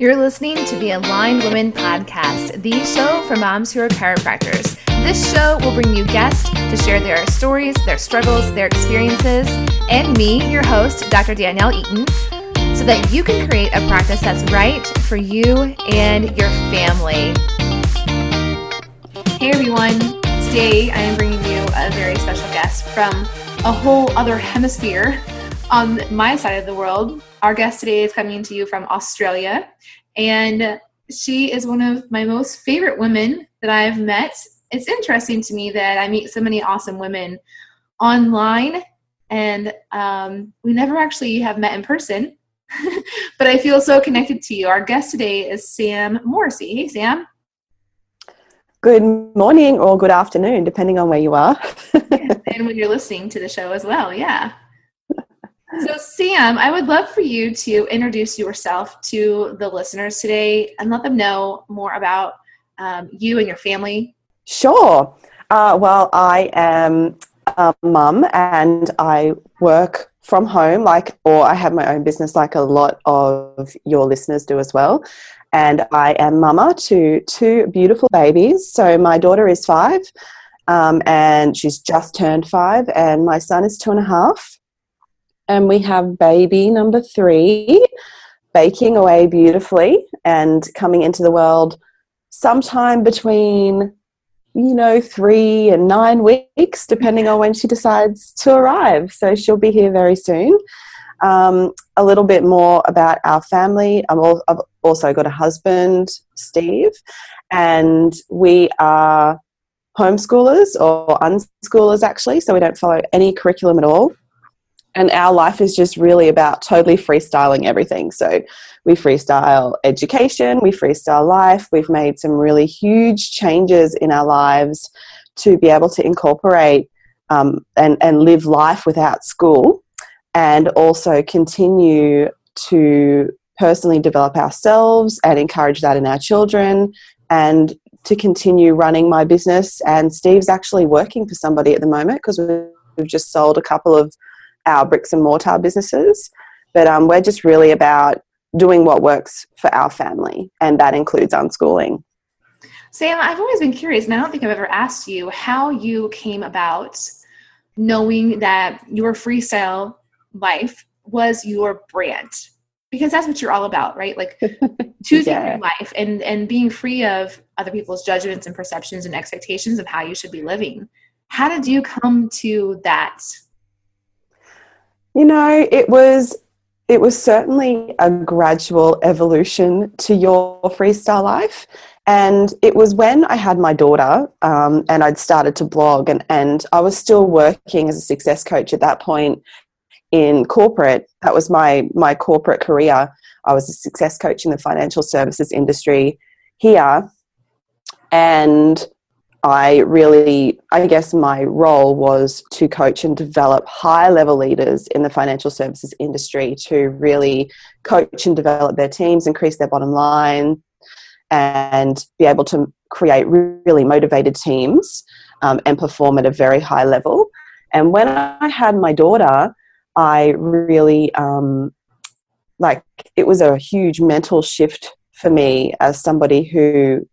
You're listening to the Aligned Women Podcast, the show for moms who are chiropractors. This show will bring you guests to share their stories, their struggles, their experiences, and me, your host, Dr. Danielle Eaton, so that you can create a practice that's right for you and your family. Hey everyone, today I am bringing you a very special guest from a whole other hemisphere on my side of the world. Our guest today is coming to you from Australia, and she is one of my most favorite women that I've met. It's interesting to me that I meet so many awesome women online, and um, we never actually have met in person. but I feel so connected to you. Our guest today is Sam Morrisey. Hey, Sam. Good morning or good afternoon, depending on where you are. and when you're listening to the show as well. Yeah. So, Sam, I would love for you to introduce yourself to the listeners today and let them know more about um, you and your family. Sure. Uh, well, I am a mum and I work from home, like, or I have my own business, like a lot of your listeners do as well. And I am mama to two beautiful babies. So, my daughter is five um, and she's just turned five, and my son is two and a half and we have baby number three baking away beautifully and coming into the world sometime between you know three and nine weeks depending on when she decides to arrive. So she'll be here very soon. Um, a little bit more about our family. I have also got a husband steve and we are homeschoolers or unschoolers actually so we don't follow any curriculum at all and our life is just really about totally freestyling everything. So we freestyle education, we freestyle life. We've made some really huge changes in our lives to be able to incorporate um, and, and live life without school and also continue to personally develop ourselves and encourage that in our children and to continue running my business. And Steve's actually working for somebody at the moment because we've just sold a couple of our bricks and mortar businesses, but um, we're just really about doing what works for our family, and that includes unschooling. Sam, I've always been curious, and I don't think I've ever asked you how you came about knowing that your freestyle life was your brand because that's what you're all about right like choosing yeah. your life and and being free of other people's judgments and perceptions and expectations of how you should be living how did you come to that you know, it was it was certainly a gradual evolution to your freestyle life. And it was when I had my daughter um, and I'd started to blog, and, and I was still working as a success coach at that point in corporate. That was my, my corporate career. I was a success coach in the financial services industry here. And I really, I guess my role was to coach and develop high level leaders in the financial services industry to really coach and develop their teams, increase their bottom line, and be able to create really motivated teams um, and perform at a very high level. And when I had my daughter, I really, um, like, it was a huge mental shift for me as somebody who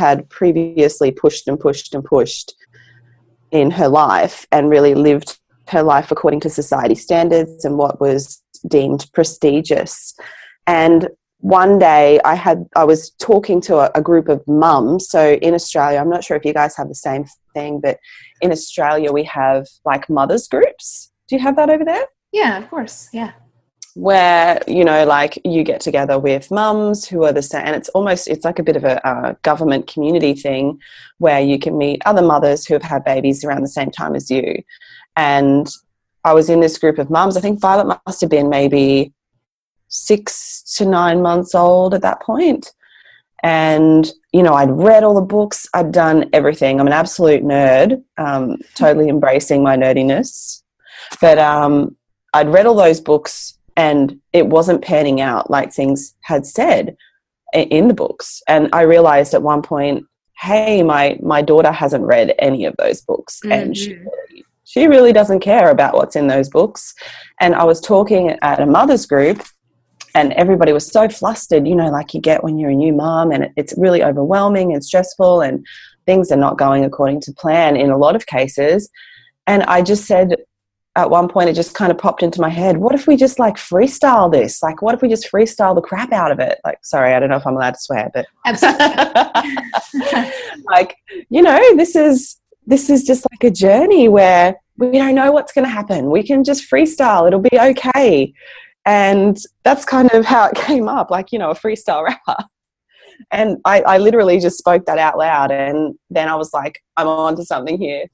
had previously pushed and pushed and pushed in her life and really lived her life according to society standards and what was deemed prestigious. And one day I had I was talking to a, a, group of mums. So in Australia, I'm not sure if you guys have the same thing, but in Australia we have like mothers groups. Do you have that over there? Yeah, of course. Yeah where you know like you get together with mums who are the same and it's almost it's like a bit of a, a, government community thing where you can meet other mothers who have had babies around the same time as you. And i was in this group of mums i think violet must have been maybe six to nine months old at that point. And you know i'd read all the books i'd done everything. I'm an absolute nerd um, totally embracing my nerdiness. But um, i'd read all those books and it wasn't panning out like things had said in the books and i realized at one point hey my my daughter hasn't read any of those books mm-hmm. and she really, she really doesn't care about what's in those books and i was talking at a mother's group and everybody was so flustered, you know, like you get when you're a new mom and it's really overwhelming and stressful and things are not going according to plan in a lot of cases. And I just said, at one point, it just kind of popped into my head, what if we just like freestyle this? Like, what if we just freestyle the crap out of it? Like, sorry, I don't know if I'm allowed to swear, but like, you know, this is, this is just like a journey where we don't know what's going to happen. We can just freestyle. It'll be okay. And that's kind of how it came up, like, you know, a freestyle rapper. And I, I literally just spoke that out loud. And then I was like, I'm on to something here.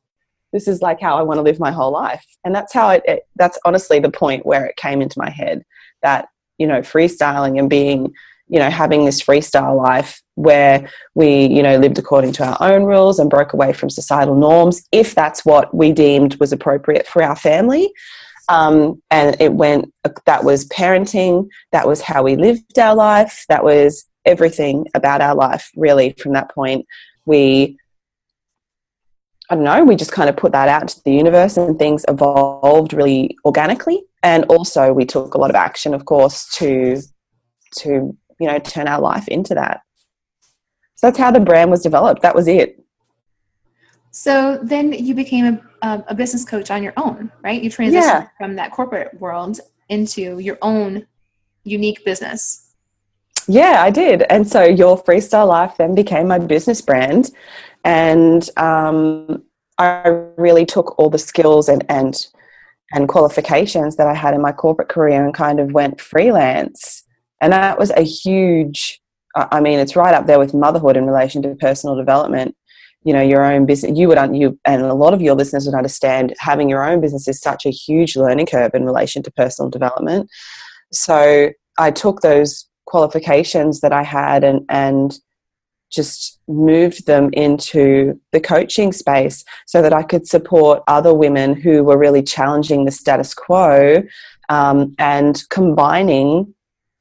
This is like how I want to live my whole life. And that's how it, it that's honestly the point where it came into my head that, you know, freestyling and being, you know, having this freestyle life where we, you know, lived according to our own rules and broke away from societal norms, if that's what we deemed was appropriate for our family. Um, and it went, that was parenting, that was how we lived our life, that was everything about our life, really, from that point. We, I don't know, we just kind of put that out to the universe and things evolved really organically. And also, we took a lot of action, of course, to, to, you know, turn our life into that. So that's how the brand was developed. That was it. So then you became a, a business coach on your own, right? You transitioned yeah. from that corporate world into your own unique business. Yeah, I did. And so your freestyle life then became my business brand. And um, I really took all the skills and, and and qualifications that I had in my corporate career and kind of went freelance. And that was a huge, I mean, it's right up there with motherhood in relation to personal development you know your own business you would you and a lot of your listeners would understand having your own business is such a huge learning curve in relation to personal development so i took those qualifications that i had and and just moved them into the coaching space so that I could support other women who were really challenging the status quo um, and combining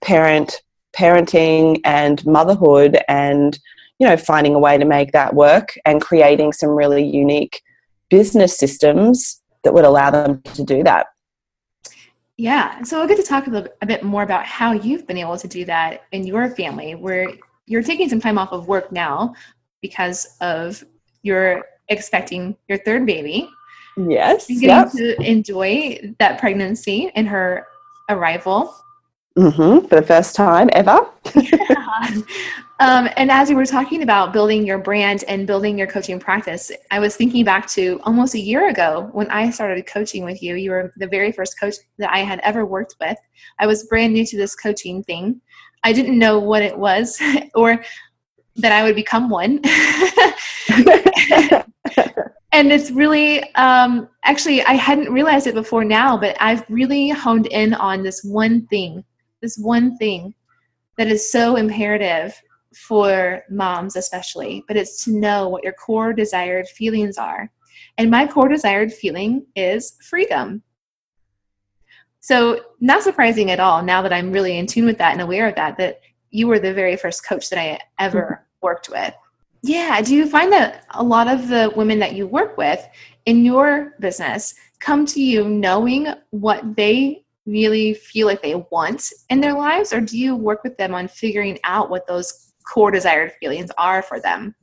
parent parenting and motherhood and you know, finding a way to make that work and creating some really unique business systems that would allow them to do that. Yeah. So we'll get to talk a, little, a bit more about how you've been able to do that in your family, where you're taking some time off of work now because of you're expecting your third baby. Yes. Getting yep. to enjoy that pregnancy and her arrival. Mm-hmm, for the first time ever. yeah. Um, and as you were talking about building your brand and building your coaching practice, I was thinking back to almost a year ago when I started coaching with you. You were the very first coach that I had ever worked with. I was brand new to this coaching thing. I didn't know what it was or that I would become one. and it's really, um, actually, I hadn't realized it before now, but I've really honed in on this one thing, this one thing that is so imperative for moms especially, but it's to know what your core desired feelings are. And my core desired feeling is freedom. So, not surprising at all now that I'm really in tune with that and aware of that, that you were the very first coach that I ever mm-hmm. worked with. Yeah. Do you find that a lot of the women that you work with in your business come to you knowing what they really feel like they want in their lives, or do you work with them on figuring out what those core desired feelings are for them?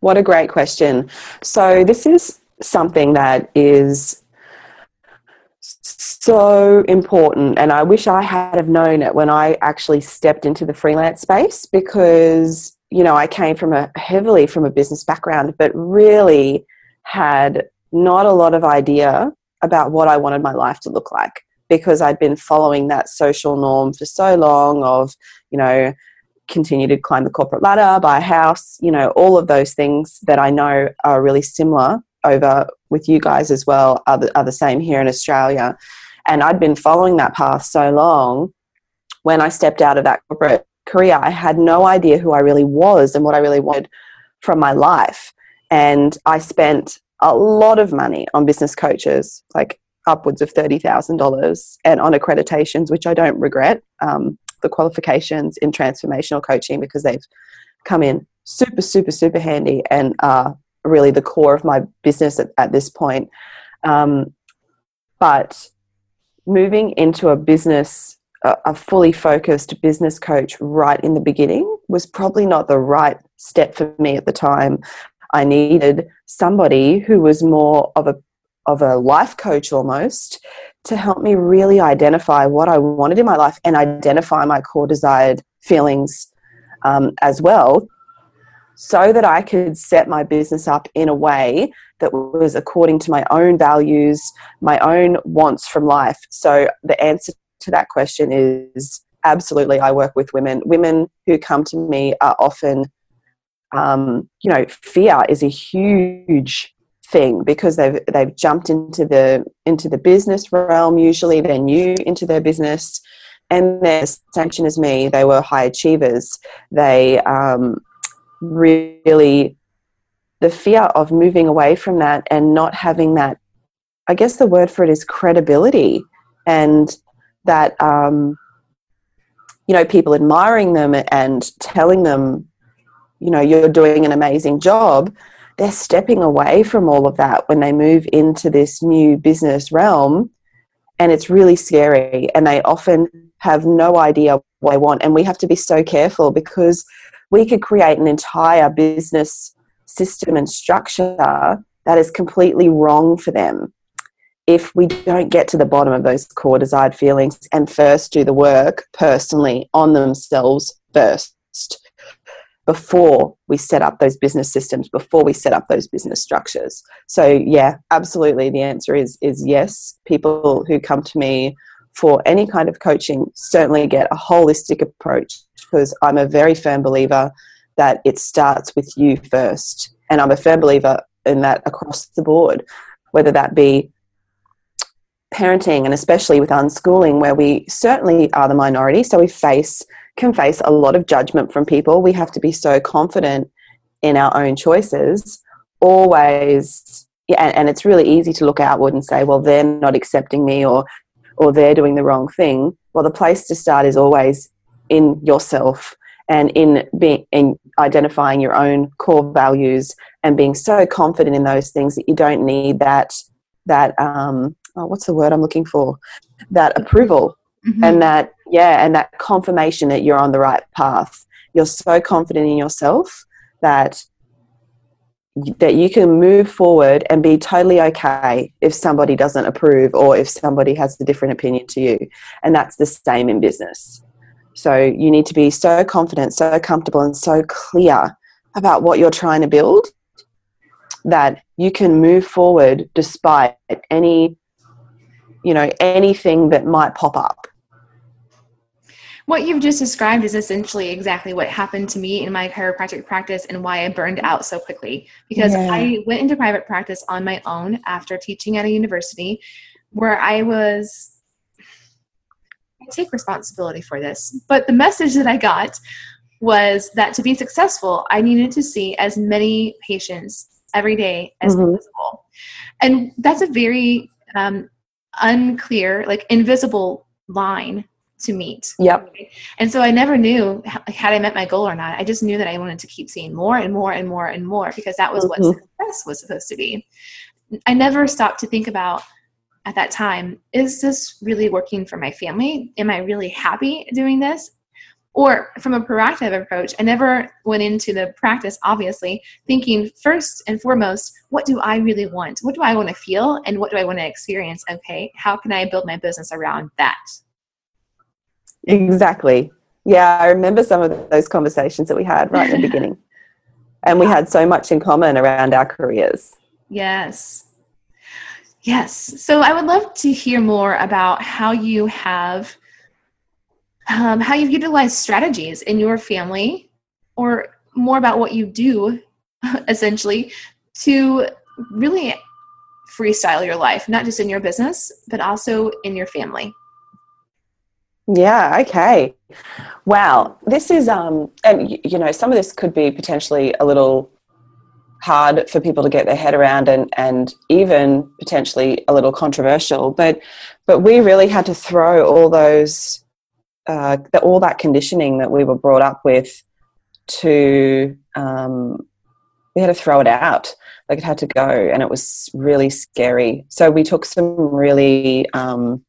What a great question. So, this is something that is so important and i wish i had have known it when i actually stepped into the freelance space because you know i came from a heavily from a business background but really had not a lot of idea about what i wanted my life to look like because i'd been following that social norm for so long of you know continue to climb the corporate ladder, buy a house, you know, all of those things that I know are really similar over with you guys as well are the, are the same here in Australia. And I'd been following that path so long. When I stepped out of that corporate career, I had no idea who I really was and what I really wanted from my life. And I spent a lot of money on business coaches, like upwards of $30,000, and on accreditations, which I don't regret. Um, the qualifications in transformational coaching because they've come in super, super, super handy and are really the core of my business at, at this point. Um, but moving into a business a, fully focused business coach right in the beginning was probably not the right step for me at the time. I needed somebody who was more of a of a life coach almost to help me really identify what I wanted in my life and identify my core desired feelings um, as well, so that I could set my business up in a way that was according to my own values, my own wants from life. So the answer to that question is absolutely I work with women. Women who come to me are often, um, you know, fear is a huge thing because they've they've jumped into the into the business realm. Usually, they're new into their business, and they're same as me. They were high achievers. They um, really the fear of moving away from that and not having that. I guess the word for it is credibility and that um, you know people admiring them and telling them you know you're doing an amazing job they're stepping away from all of that when they move into this new business realm and it's really scary and they often have no idea what they want and we have to be so careful because we could create an entire business system and structure that is completely wrong for them if we don't get to the bottom of those core desired feelings and first do the work personally on themselves first before we set up those business systems before we set up those business structures. So yeah absolutely the answer is is yes. People who come to me for any kind of coaching certainly get a holistic approach because i'm a very firm believer that it starts with you first. And i'm a firm believer in that across the board whether that be parenting and especially with unschooling where we certainly are the minority. So we face can face a lot of judgment from people. We have to be so confident in our own choices always. Yeah, and, it's really easy to look outward and say well they're not accepting me or or they're doing the wrong thing. Well the place to start is always in yourself and in being in identifying your own core values and being so confident in those things that you don't need that that um, oh, what's the word I'm looking for? That approval mm-hmm. and that, yeah, and that confirmation that you're on the right path. You're so confident in yourself that that you can move forward and be totally okay if somebody doesn't approve or if somebody has a different opinion to you. And that's the same in business. So you need to be so confident, so comfortable, and so clear about what you're trying to build that you can move forward despite any you know anything that might pop up what you've just described is essentially exactly what happened to me in my chiropractic practice and why I burned out so quickly. Because yeah. I went into private practice on my own after teaching at a university where I was, take responsibility for this, but the message that I got was that to be successful, I needed to see as many patients every day as mm-hmm. possible. And that's a very um, unclear, like invisible line to meet. Yep. And so I never knew had I met my goal or not. I just knew that I wanted to keep seeing more and more and more and more because that was mm-hmm. what success was supposed to be. I never stopped to think about at that time is this really working for my family? Am I really happy doing this? Or from a proactive approach, I never went into the practice, obviously, thinking first and foremost, what do I really want? What do I want to feel? And what do I want to experience? Okay, how can I build my business around that? Exactly. Yeah, I remember some of those conversations that we had right in the beginning. And we had so much in common around our careers. Yes. Yes. So I would love to hear more about how you have um, how you've utilized strategies in your family, or more about what you do, essentially, to really freestyle your life, not just in your business, but also in your family. Yeah, okay. Wow. This is um and you know, some of this could be potentially a little hard for people to get their head around and and even potentially a little controversial, but but we really had to throw all those uh, the, all that conditioning that we were brought up with to um, we had to throw it out. Like it had to go and it was really scary. So we took some really um,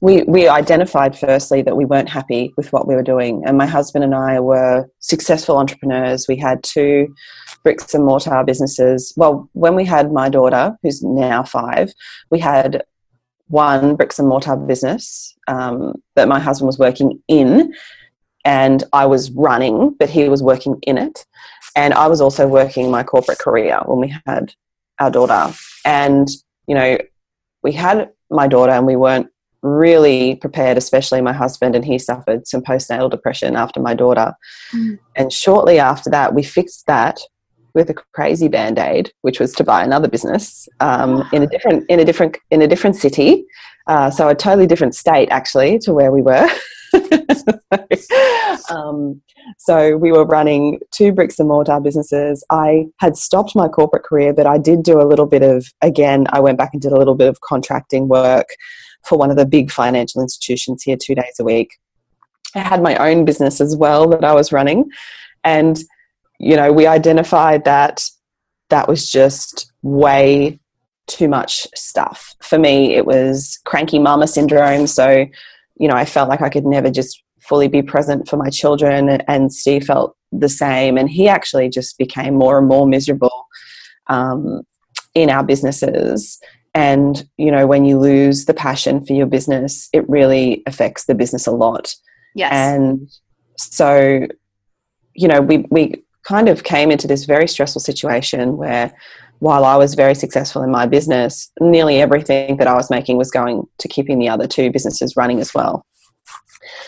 we we identified firstly that we weren't happy with what we were doing, and my husband and I were successful entrepreneurs. We had two bricks and mortar businesses. Well, when we had my daughter, who's now five, we had one bricks and mortar business um, that my husband was working in, and I was running, but he was working in it. And I was also working my corporate career when we had our daughter. And, you know, we had my daughter and we weren't really prepared, especially my husband, and he suffered some postnatal depression after my daughter. Mm. And shortly after that, we fixed that with a crazy band aid, which was to buy another business um, in a different in a different in a different city, uh, so a totally different state actually to where we were. um, so we were running two bricks and mortar businesses. I had stopped my corporate career, but I did do a little bit of, again, I went back and did a little bit of contracting work for one of the big financial institutions here two days a week. I had my own business as well that I was running. And, you know, we identified that that was just way too much stuff. For me, it was cranky mama syndrome. So, you know, I felt like I could never just fully be present for my children, and Steve felt the same. And he actually just became more and more miserable um, in our businesses. And, you know, when you lose the passion for your business, it really affects the business a lot. Yes. And so, you know, we, we kind of came into this very stressful situation where while I was very successful in my business, nearly everything that I was making was going to keeping the other two businesses running as well.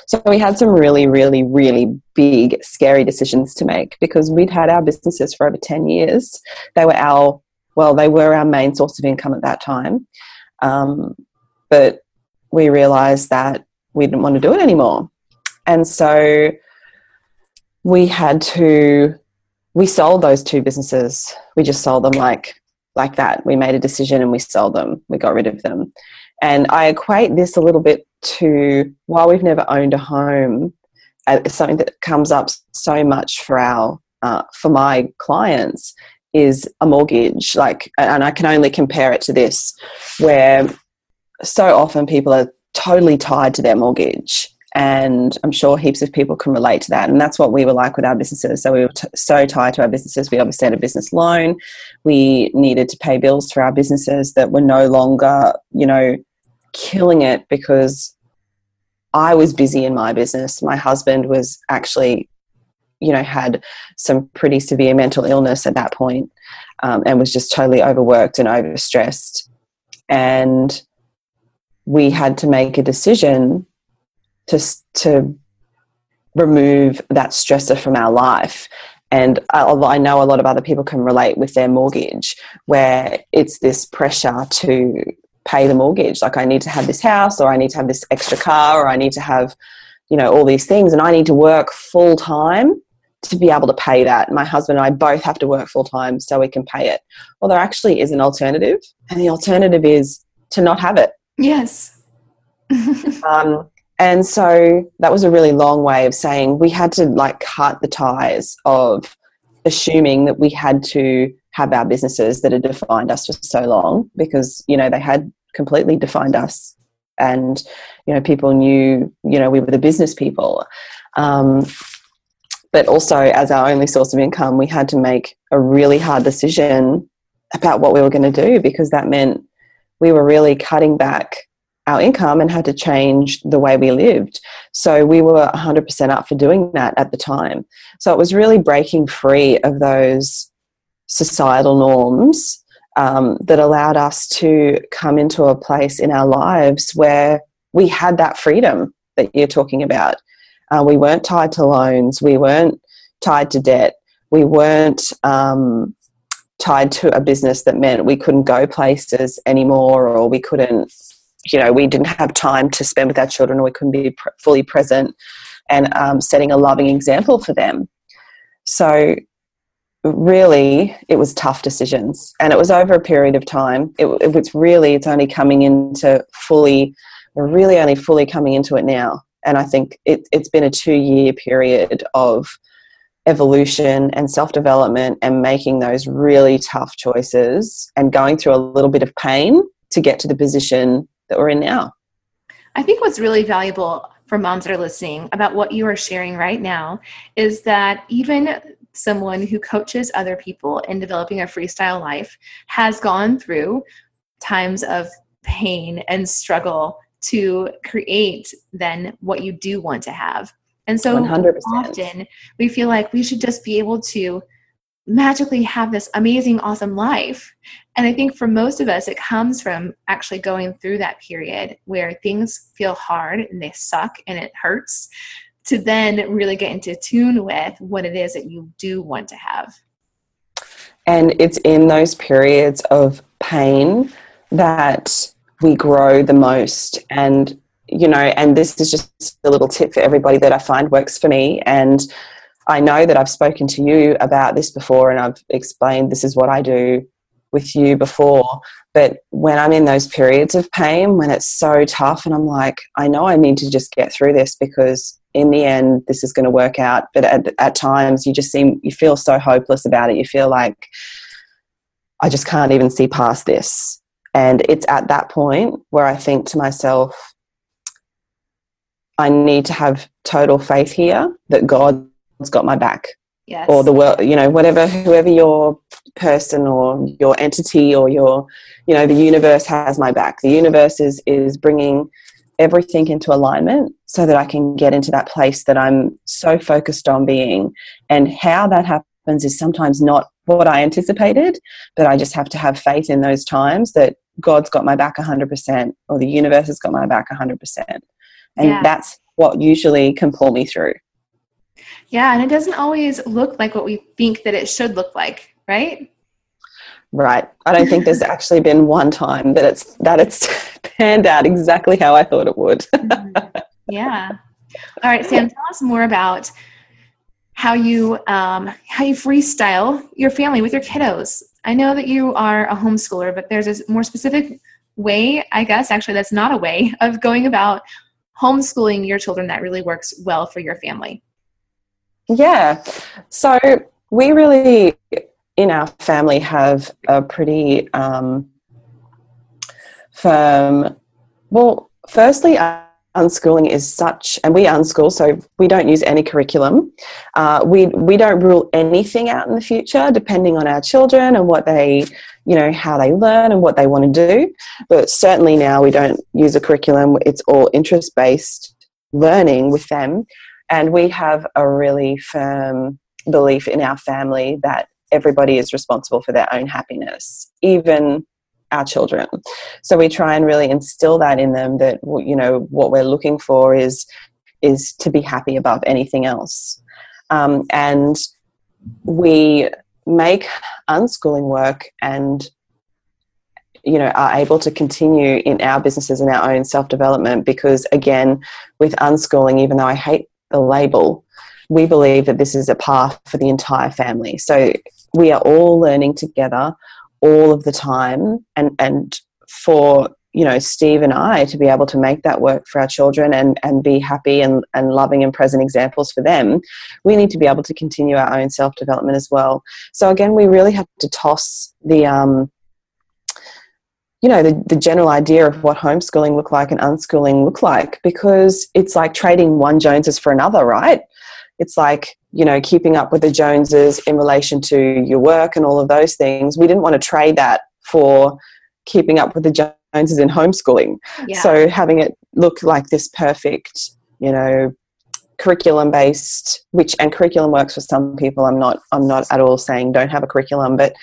So we had some really, really, really big, scary decisions to make because we'd had our businesses for over 10 years. They were our, well, they were our main source of income at that time. Um, but we realized that we didn't want to do it anymore. And so we had to we sold those two businesses. We just sold them like like that. We made a decision and we sold them. We got rid of them. And I equate this a little bit to while we've never owned a home, uh, something that comes up so much for our uh, for my clients is a mortgage. Like, and I can only compare it to this, where so often people are totally tied to their mortgage and I'm sure heaps of people can relate to that. And that's what we were like with our businesses. So we were t- so tied to our businesses. We obviously had a business loan. We needed to pay bills for our businesses that were no longer, you know, killing it because I was busy in my business. My husband was actually, you know, had some pretty severe mental illness at that point, um, and was just totally overworked and overstressed. And we had to make a decision to to remove that stressor from our life. And I know a lot of other people can relate with their mortgage, where it's this pressure to pay the mortgage. Like I need to have this house, or I need to have this extra car, or I need to have, you know, all these things, and I need to work full time to be able to pay that. My husband and I both have to work full time so we can pay it. Well, there actually is an alternative, and the alternative is to not have it. Yes. um, and so that was a really long way of saying we had to like cut the ties of assuming that we had to have our businesses that had defined us for so long because, you know, they had completely defined us and, you know, people knew, you know, we were the business people. Um, but also as our only source of income, we had to make a really hard decision about what we were going to do because that meant we were really cutting back our income and had to change the way we lived. So we were 100% up for doing that at the time. So it was really breaking free of those societal norms um, that allowed us to come into a place in our lives where we had that freedom that you're talking about. Uh, we weren't tied to loans, we weren't tied to debt, we weren't. Um, tied to a business that meant we couldn't go places anymore or we couldn't you know we didn't have time to spend with our children or we couldn't be pr- fully present and um, setting a loving example for them. So really it was tough decisions and it was over a period of time. It, it was really it's only coming into fully we're really only fully coming into it now. And i think it, it's been a two year period of evolution and self development and making those really tough choices and going through a little bit of pain to get to the position that we're in now. I think what's really valuable for moms that are listening about what you are sharing right now is that even someone who coaches other people in developing a freestyle life has gone through times of pain and struggle to create then what you do want to have. And so 100%. often we feel like we should just be able to magically have this amazing, awesome life. And I think for most of us, it comes from actually going through that period where things feel hard and they suck and it hurts to then really get into tune with what it is that you do want to have. And it's in those periods of pain that we grow the most. And, you know, and this is just a little tip for everybody that I find works for me. And I know that I've spoken to you about this before and I've explained this is what I do with you before. But when I'm in those periods of pain, when it's so tough, and I'm like, I know I need to just get through this because in the end, this is going to work out. But at, at times, you just seem, you feel so hopeless about it. You feel like, I just can't even see past this. And it's at that point where I think to myself, I need to have total faith here that God has got my back. Yes. Or the world, you know, whatever, whoever your person or your entity or your, you know, the universe has my back. The universe is is bringing everything into alignment so that I can get into that place that I'm so focused on being. And how that happens is sometimes not what I anticipated, but I just have to have faith in those times that God's got my back 100% or the universe has got my back 100%. And yeah. that's what usually can pull me through. Yeah, and it doesn't always look like what we think that it should look like, right? Right. I don't think there's actually been one time that it's that it's panned out exactly how I thought it would. mm-hmm. Yeah. All right, Sam, tell us more about how you um, how you freestyle your family with your kiddos. I know that you are a homeschooler, but there's a more specific way, I guess, actually, that's not a way of going about homeschooling your children that really works well for your family. Yeah. So we really, in our family, have a pretty um, firm, well, firstly, unschooling is such, and we unschool, so we don't use any curriculum. Uh, we we don't rule anything out in the future, depending on our children and what they, you know, how they learn and what they want to do. But certainly now we don't use a curriculum. It's all interest based learning with them, and we have a really firm belief in our family that everybody is responsible for their own happiness, even our children. So we try and really instill that in them that you know what we're looking for is is to be happy above anything else. Um, and we make unschooling work and you know are able to continue in our businesses and our own self-development because again with unschooling even though i hate the label we believe that this is a path for the entire family. So we are all learning together all of the time and and for you know steve and i to be able to make that work for our children and and be happy and, and loving and present examples for them we need to be able to continue our own self development as well. So again we really have to toss the um you know the, the general idea of what homeschooling look like and unschooling look like because it's like trading one joneses for another right? It's like you know keeping up with the joneses in relation to your work and all of those things. We didn't want to trade that for keeping up with the joneses in homeschooling. Yeah. so having it look like this perfect you know curriculum based which and curriculum works for some people. I'm not i'm not at all saying don't have a curriculum but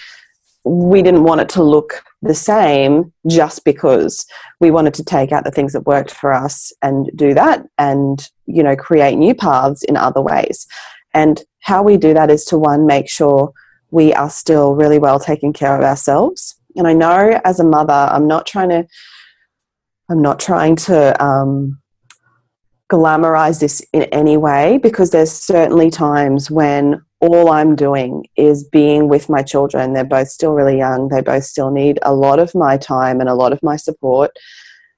we didn't want it to look the same just because we wanted to take out the things that worked for us and do that and you know create new paths in other ways. And how we do that is to one make sure we are still really well taking care of ourselves. And i know as a mother i'm not trying to i'm not trying to um, glamorize this in any way because there's certainly times when all I'm doing is being with my children. They're both still really young. They both still need a lot of my time and a lot of my support.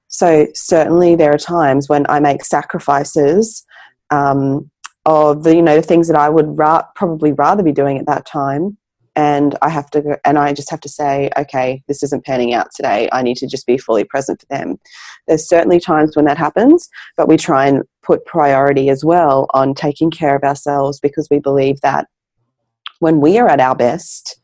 So, certainly, there are times when I make sacrifices um, of the, you know, the things that I would ra- probably rather be doing at that time and I have to, and I just have to say, okay, this isn't panning out today. I need to just be fully present for them. There's certainly times when that happens, but we try and put priority as well on taking care of ourselves because we believe that when we are at our best,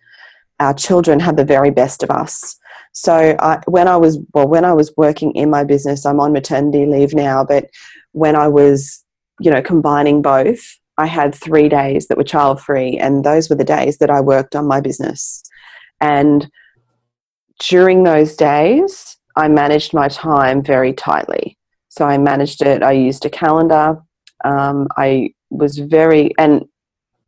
our children have the very best of us. So I, when I was well, when I was working in my business, I'm on maternity leave now, but when I was, you know, combining both, I had three days that were child free, and those were the days that I worked on my business. And during those days, I managed my time very tightly. So I managed it. I used a calendar. Um, I was very and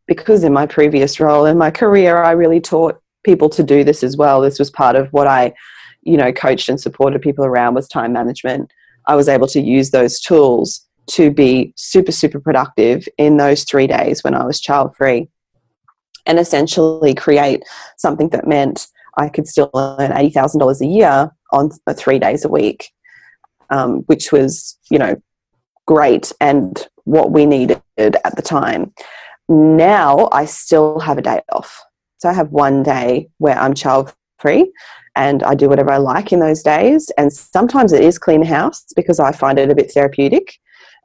because in my previous role in my career, I really taught people to do this as well. This was part of what I, you know, coached and supported people around was time management. I was able to use those tools to be super, super productive in those three days when I was child free and essentially create something that meant I could still earn $80,000 a year on three days a week, um, which was, you know, great and what we needed at the time. Now I still have a day off. So I have one day where I'm child free and I do whatever I like in those days. And sometimes it is clean house because I find it a bit therapeutic.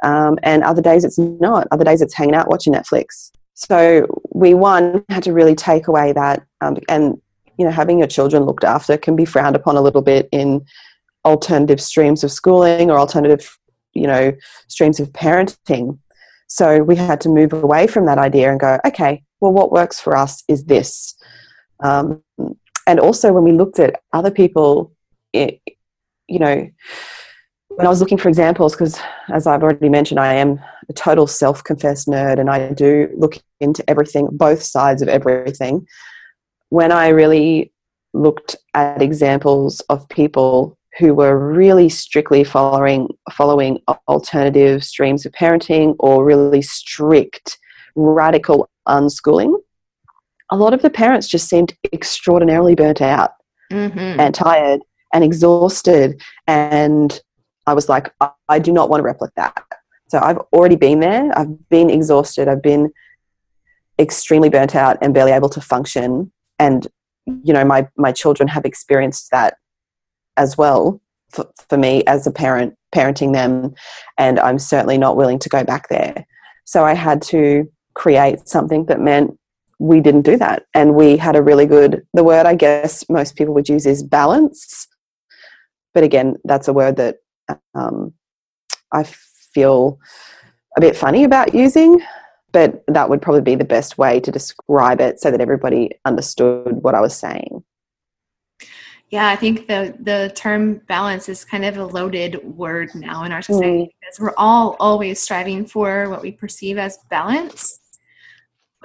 Um, and other days it's not. Other days it's hanging out watching Netflix. So we one had to really take away that, um, and you know, having your children looked after can be frowned upon a little bit in alternative streams of schooling or alternative, you know, streams of parenting. So we had to move away from that idea and go, okay, well, what works for us is this. Um, and also, when we looked at other people, it, you know, when I was looking for examples, because as I've already mentioned, I am a total self confessed nerd and I do look into everything, both sides of everything. When I really looked at examples of people who were really strictly following following alternative streams of parenting or really strict radical unschooling, a lot of the parents just seemed extraordinarily burnt out mm-hmm. and tired and exhausted. And I was like, I do not want to replicate that. So I've already been there. I've been exhausted. I've been extremely burnt out and barely able to function. And, you know, my, my children have experienced that as well for, for me as a parent, parenting them. And I'm certainly not willing to go back there. So I had to create something that meant we didn't do that. And we had a really good, the word I guess most people would use is balance. But again, that's a word that um, I feel a bit funny about using, but that would probably be the best way to describe it so that everybody understood what I was saying. Yeah, I think the the term balance is kind of a loaded word now in our society mm. because we're all always striving for what we perceive as balance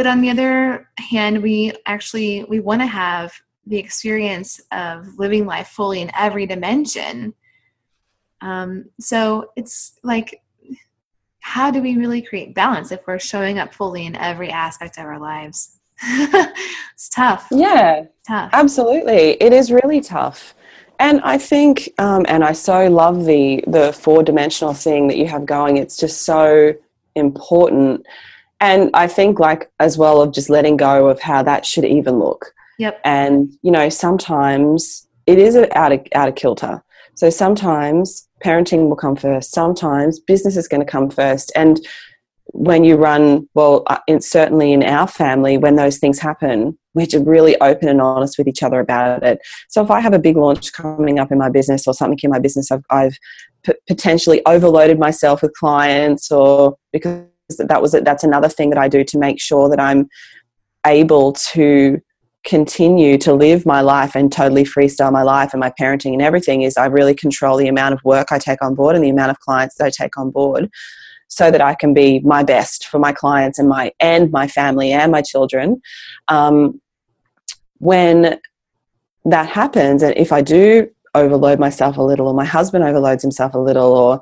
but on the other hand we actually we want to have the experience of living life fully in every dimension um, so it's like how do we really create balance if we're showing up fully in every aspect of our lives it's tough yeah tough absolutely it is really tough and I think, um, and I so love the the four dimensional thing that you have going. It's just so important and I think like as well of just letting go of how that should even look. Yep. And you know, sometimes it is out of out of kilter. So sometimes parenting will come first. Sometimes business is going to come first. And when you run, well, uh, it's certainly in our family, when those things happen, we're just really open and honest with each other about it. So if I have a big launch coming up in my business or something in my business, I've, I've p- potentially overloaded myself with clients or because that was that's another thing that I do to make sure that I'm able to continue to live my life and totally freestyle my life and my parenting and everything is I really control the amount of work I take on board and the amount of clients that I take on board so that I can be my best for my clients and my and my family and my children. Um, when that happens, and if I do overload myself a little, or my husband overloads himself a little, or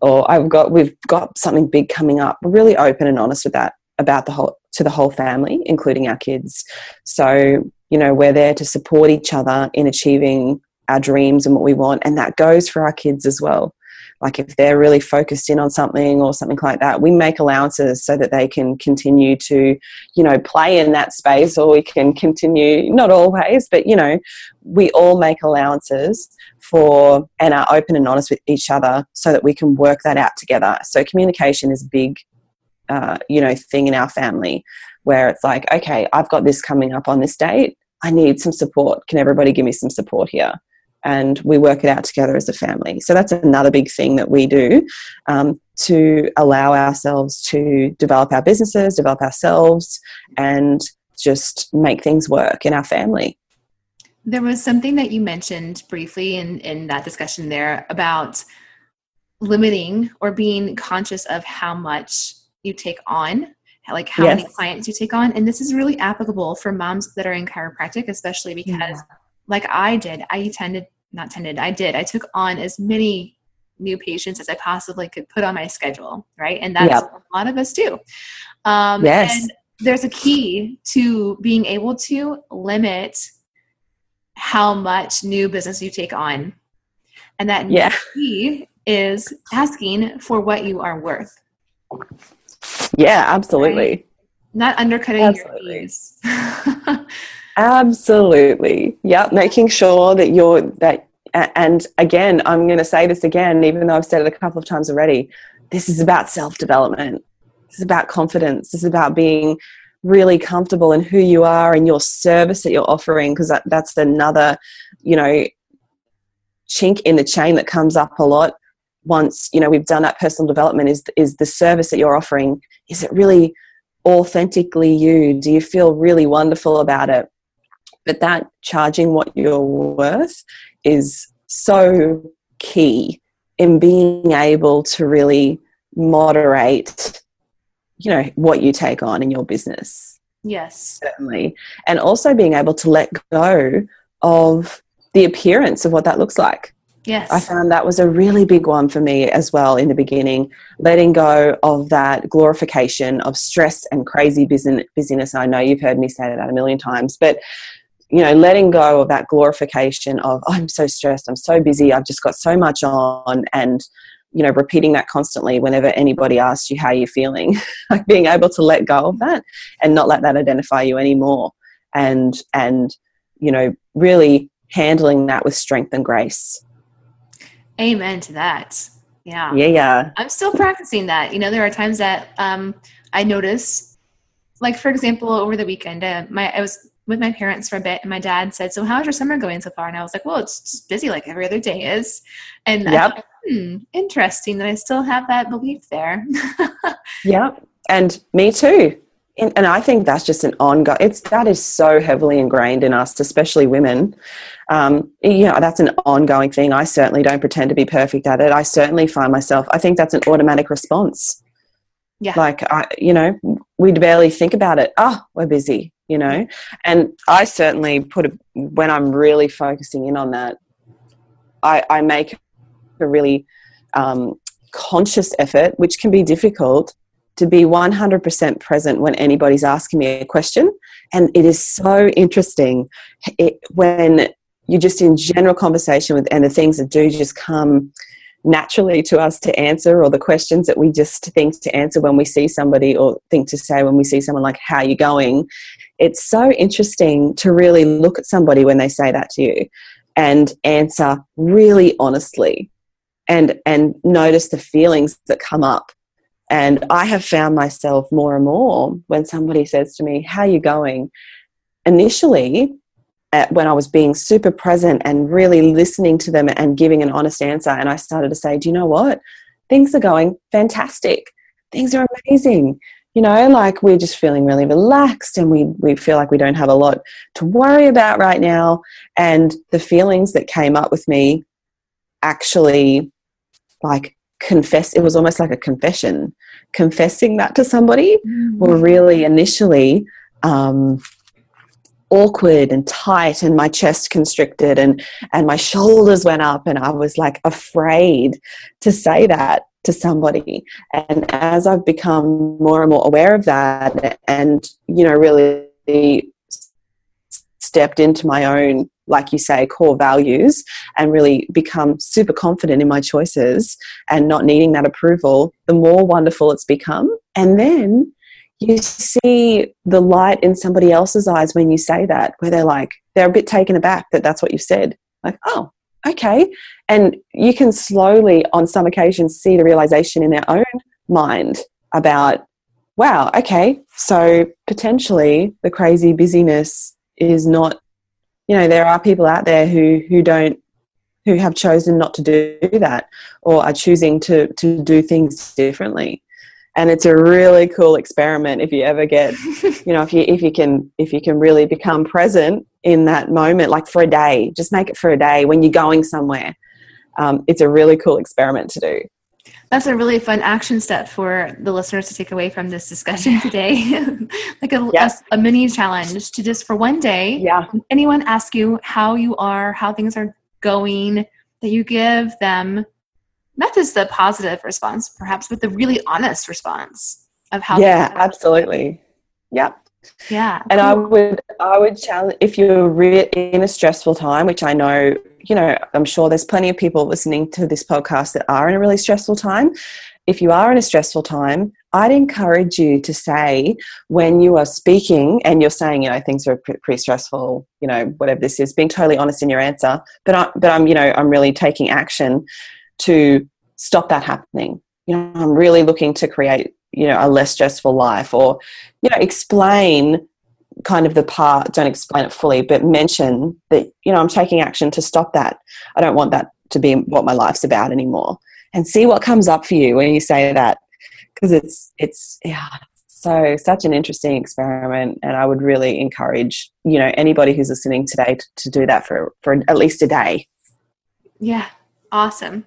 or I've got we've got something big coming up. We're really open and honest with that about the whole to the whole family, including our kids. So, you know, we're there to support each other in achieving our dreams and what we want, and that goes for our kids as well. like if they're really focused in on something or something like that we make allowances so that they can continue to you know play in that space or we can continue not always but you know we all make allowances for and are open and honest with each other so that we can work that out together so communication is big uh, you know thing in our family where it's like okay i've got this coming up on this date i need some support can everybody give me some support here and we work it out together as a family. So that's another big thing that we do um, to allow ourselves to develop our businesses, develop ourselves, and just make things work in our family. There was something that you mentioned briefly in, in that discussion there about limiting or being conscious of how much you take on like how yes. many clients you take on and this is really applicable for moms that are in chiropractic especially because yeah. like i did i tended not tended, I did. I took on as many new patients as I possibly could put on my schedule, right? And that's yep. a lot of us do. Um, yes. And there's a key to being able to limit how much new business you take on. And that yeah. key is asking for what you are worth. Yeah, absolutely. Right? Not undercutting absolutely. your. Absolutely. Yep. Making sure that you're that and again, I'm going to say this again, even though I've said it a couple of times already. This is about self development. This is about confidence. This is about being really comfortable in who you are and your service that you're offering, because that, that's another, you know, chink in the chain that comes up a lot once you know we've done that personal development is is the service that you're offering. Is it really authentically you? Do you feel really wonderful about it? But that charging what you're worth is so key in being able to really moderate you know what you take on in your business. Yes. Certainly. And also being able to let go of the appearance of what that looks like yes i found that was a really big one for me as well in the beginning letting go of that glorification of stress and crazy business busyness i know you've heard me say that a million times but you know, letting go of that glorification of, oh, I'm so stressed, I'm so busy, I've just got so much on, and, you know, repeating that constantly whenever anybody asks you how you're feeling, like being able to let go of that and not let that identify you anymore. And, and, you know, really handling that with strength and grace. Amen to that. Yeah. Yeah. Yeah. I'm still practicing that. You know, there are times that um, I notice, like, for example, over the weekend, uh, my, I was with my parents for a bit and my dad said so how's your summer going so far and i was like well it's just busy like every other day is and yep. Thought, hmm, interesting that i still have that belief there yep and me too and, and, i think that's just an ongoing it's that is so heavily ingrained in us especially women. Um, you know that's an ongoing thing. I certainly don't pretend to be perfect at it. I certainly find myself i think that's an automatic response. Yeah. Like i you know we'd barely think about it. Oh we're busy you know? And i certainly put a, when i'm really focusing in on that i, I make a really um, conscious effort which can be difficult to be 100% present when anybody's asking me a question. And it is so interesting it, when you're just in general conversation with and the things that do just come naturally to us to answer or the questions that we just think to answer when we see somebody or think to say when we see someone like how are you going? It's so interesting to really look at somebody when they say that to you and answer really honestly and and notice the feelings that come up and i have found myself more and more when somebody says to me how are you going? Initially when i was being super present and really listening to them and giving an honest answer and i started to say do you know what? Things are going fantastic. Things are amazing. You know like we're just feeling really relaxed and we we feel like we don't have a lot to worry about right now. And the feelings that came up with me actually like confess it was almost like a confession confessing that to somebody mm-hmm. were really initially um, awkward and tight and my chest constricted and and my shoulders went up and I was like afraid to say that to somebody and as i've become more and more aware of that and you know really stepped into my own like you say, core values and really become super confident in my choices and not needing that approval, the more wonderful it's become. And then you see the light in somebody else's eyes when you say that, where they're like, they're a bit taken aback that that's what you've said. Like, oh, okay. And you can slowly, on some occasions, see the realization in their own mind about, wow, okay, so potentially the crazy busyness is not, you know, there are people out there who, who don't who have chosen not to do that or are choosing to, to do things differently. And it's a really cool experiment if you ever get you know if you if you can if you can really become present in that moment like for a day just make it for a day when you're going somewhere. Um, it's a really cool experiment to do that's a really fun action step for the listeners to take away from this discussion today. Like a, a, a, mini challenge to just for one day yeah. anyone ask you how you are how things are going that you give them not just the positive response perhaps but the really honest response of how yeah absolutely. Yep. Yeah. And i would i would challenge if you're re- in a stressful time which i know you know i'm sure there's plenty of people listening to this podcast that are in a really stressful time if you are in a stressful time i'd encourage you to say when you are speaking and you're saying you know things are pretty stressful you know whatever this is being totally honest in your answer but I, but i'm you know i'm really taking action to stop that happening. You know, I'm really looking to create, you know, a less stressful life or, you know, explain kind of the part, don't explain it fully, but mention that, you know, I'm taking action to stop that. I don't want that to be what my life's about anymore. And see what comes up for you when you say that. Because it's, it's, yeah, so such an interesting experiment and i would really encourage you know anybody who's listening today to, to do that for for at least a day yeah Awesome.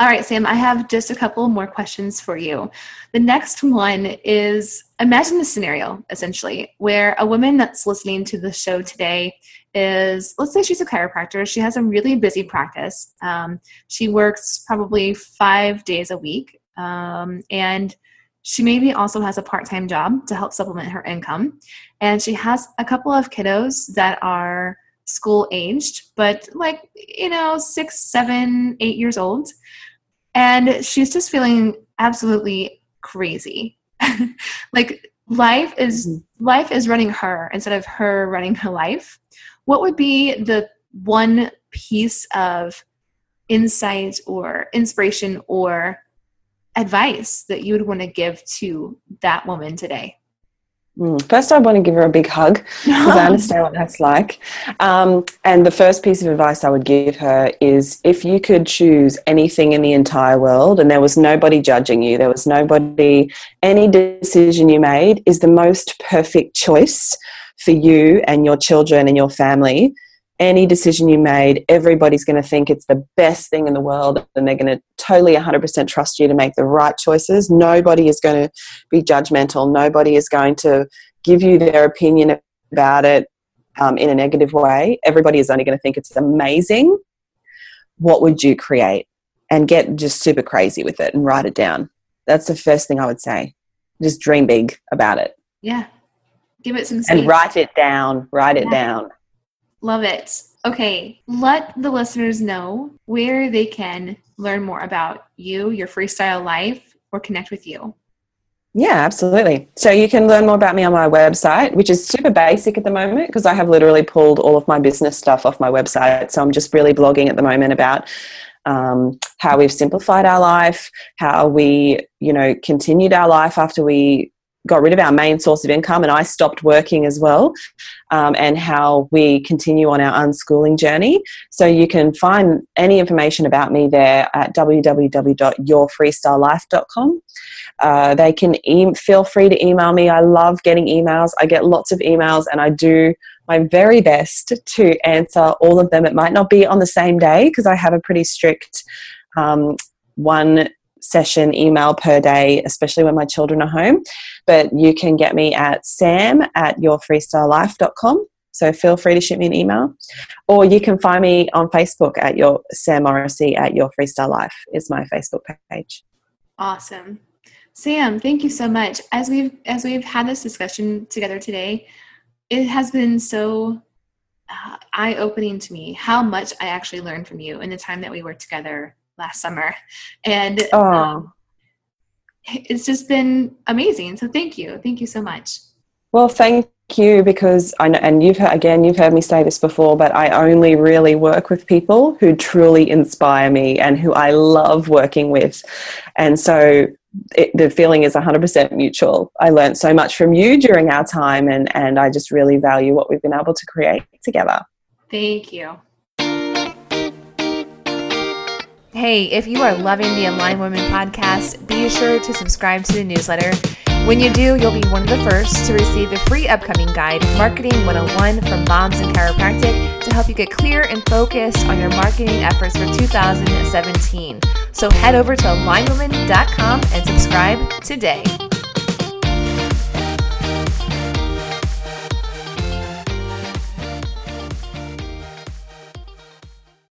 All right, Sam, I have just a couple more questions for you. The next one is imagine the scenario, essentially, where a woman that's listening to the show today is, let's say she's a chiropractor. She has a really busy practice. Um, she works probably five days a week. Um, and she maybe also has a part time job to help supplement her income. And she has a couple of kiddos that are school aged, but like, you know, six, seven, eight years old. And she's just feeling absolutely crazy. like life is mm-hmm. life is running her instead of her running her life. What would be the one piece of insight or inspiration or advice that you would want to give to that woman today? Mm. First, I want to give her a big hug because I understand what that's like. Um, and the first piece of advice I would give her is if you could choose anything in the entire world and there was nobody judging you, there was nobody, any decision you made is the most perfect choice for you and your children and your family. Any decision you made, everybody's going to think it's the best thing in the world and they're going to totally 100% trust you to make the right choices. Nobody is going to be judgmental. Nobody is going to give you their opinion about it um, in a negative way. Everybody is only going to think it's amazing. What would you create? And get just super crazy with it and write it down. That's the first thing I would say. Just dream big about it. Yeah. Give it some space. And write it down. Write yeah. it down. Love it. Okay, let the listeners know where they can learn more about you, your freestyle life, or connect with you. Yeah, absolutely. So you can learn more about me on my website, which is super basic at the moment because I have literally pulled all of my business stuff off my website. So I'm just really blogging at the moment about um, how we've simplified our life, how we, you know, continued our life after we got rid of our main source of income and I stopped working as well, um, and how we continue on our unschooling journey. So you can find any information about me there at www.yourfreestylelife.com. Uh, they can e- feel free to email me. I love getting emails. I get lots of emails and I do my very best to answer all of them. It might not be on the same day because I have a pretty strict um, one session email per day, especially when my children are home. But you can get me at sam at yourfreestylelife.com. So feel free to shoot me an email. Or you can find me on Facebook at your Sam Morrisey at Your Freestyle Life is my Facebook page. Awesome. Sam, thank you so much. As we've as we've had this discussion together today, it has been so uh, eye opening to me how much I actually learned from you in the time that we worked together last summer. And um, it's just been amazing. So thank you. Thank you so much. Well, thank you because I know, and you've heard, again, you've heard me say this before, but I only really work with people who truly inspire me and who I love working with. And so it, the feeling is 100% mutual. I learned so much from you during our time, and, and I just really value what we've been able to create together. Thank you. Hey, if you are loving the Aligned Women podcast, be sure to subscribe to the newsletter. When you do, you'll be one of the first to receive the free upcoming guide, Marketing 101 from Moms in Chiropractic, to help you get clear and focused on your marketing efforts for 2017. So head over to alignedwomen.com and subscribe today.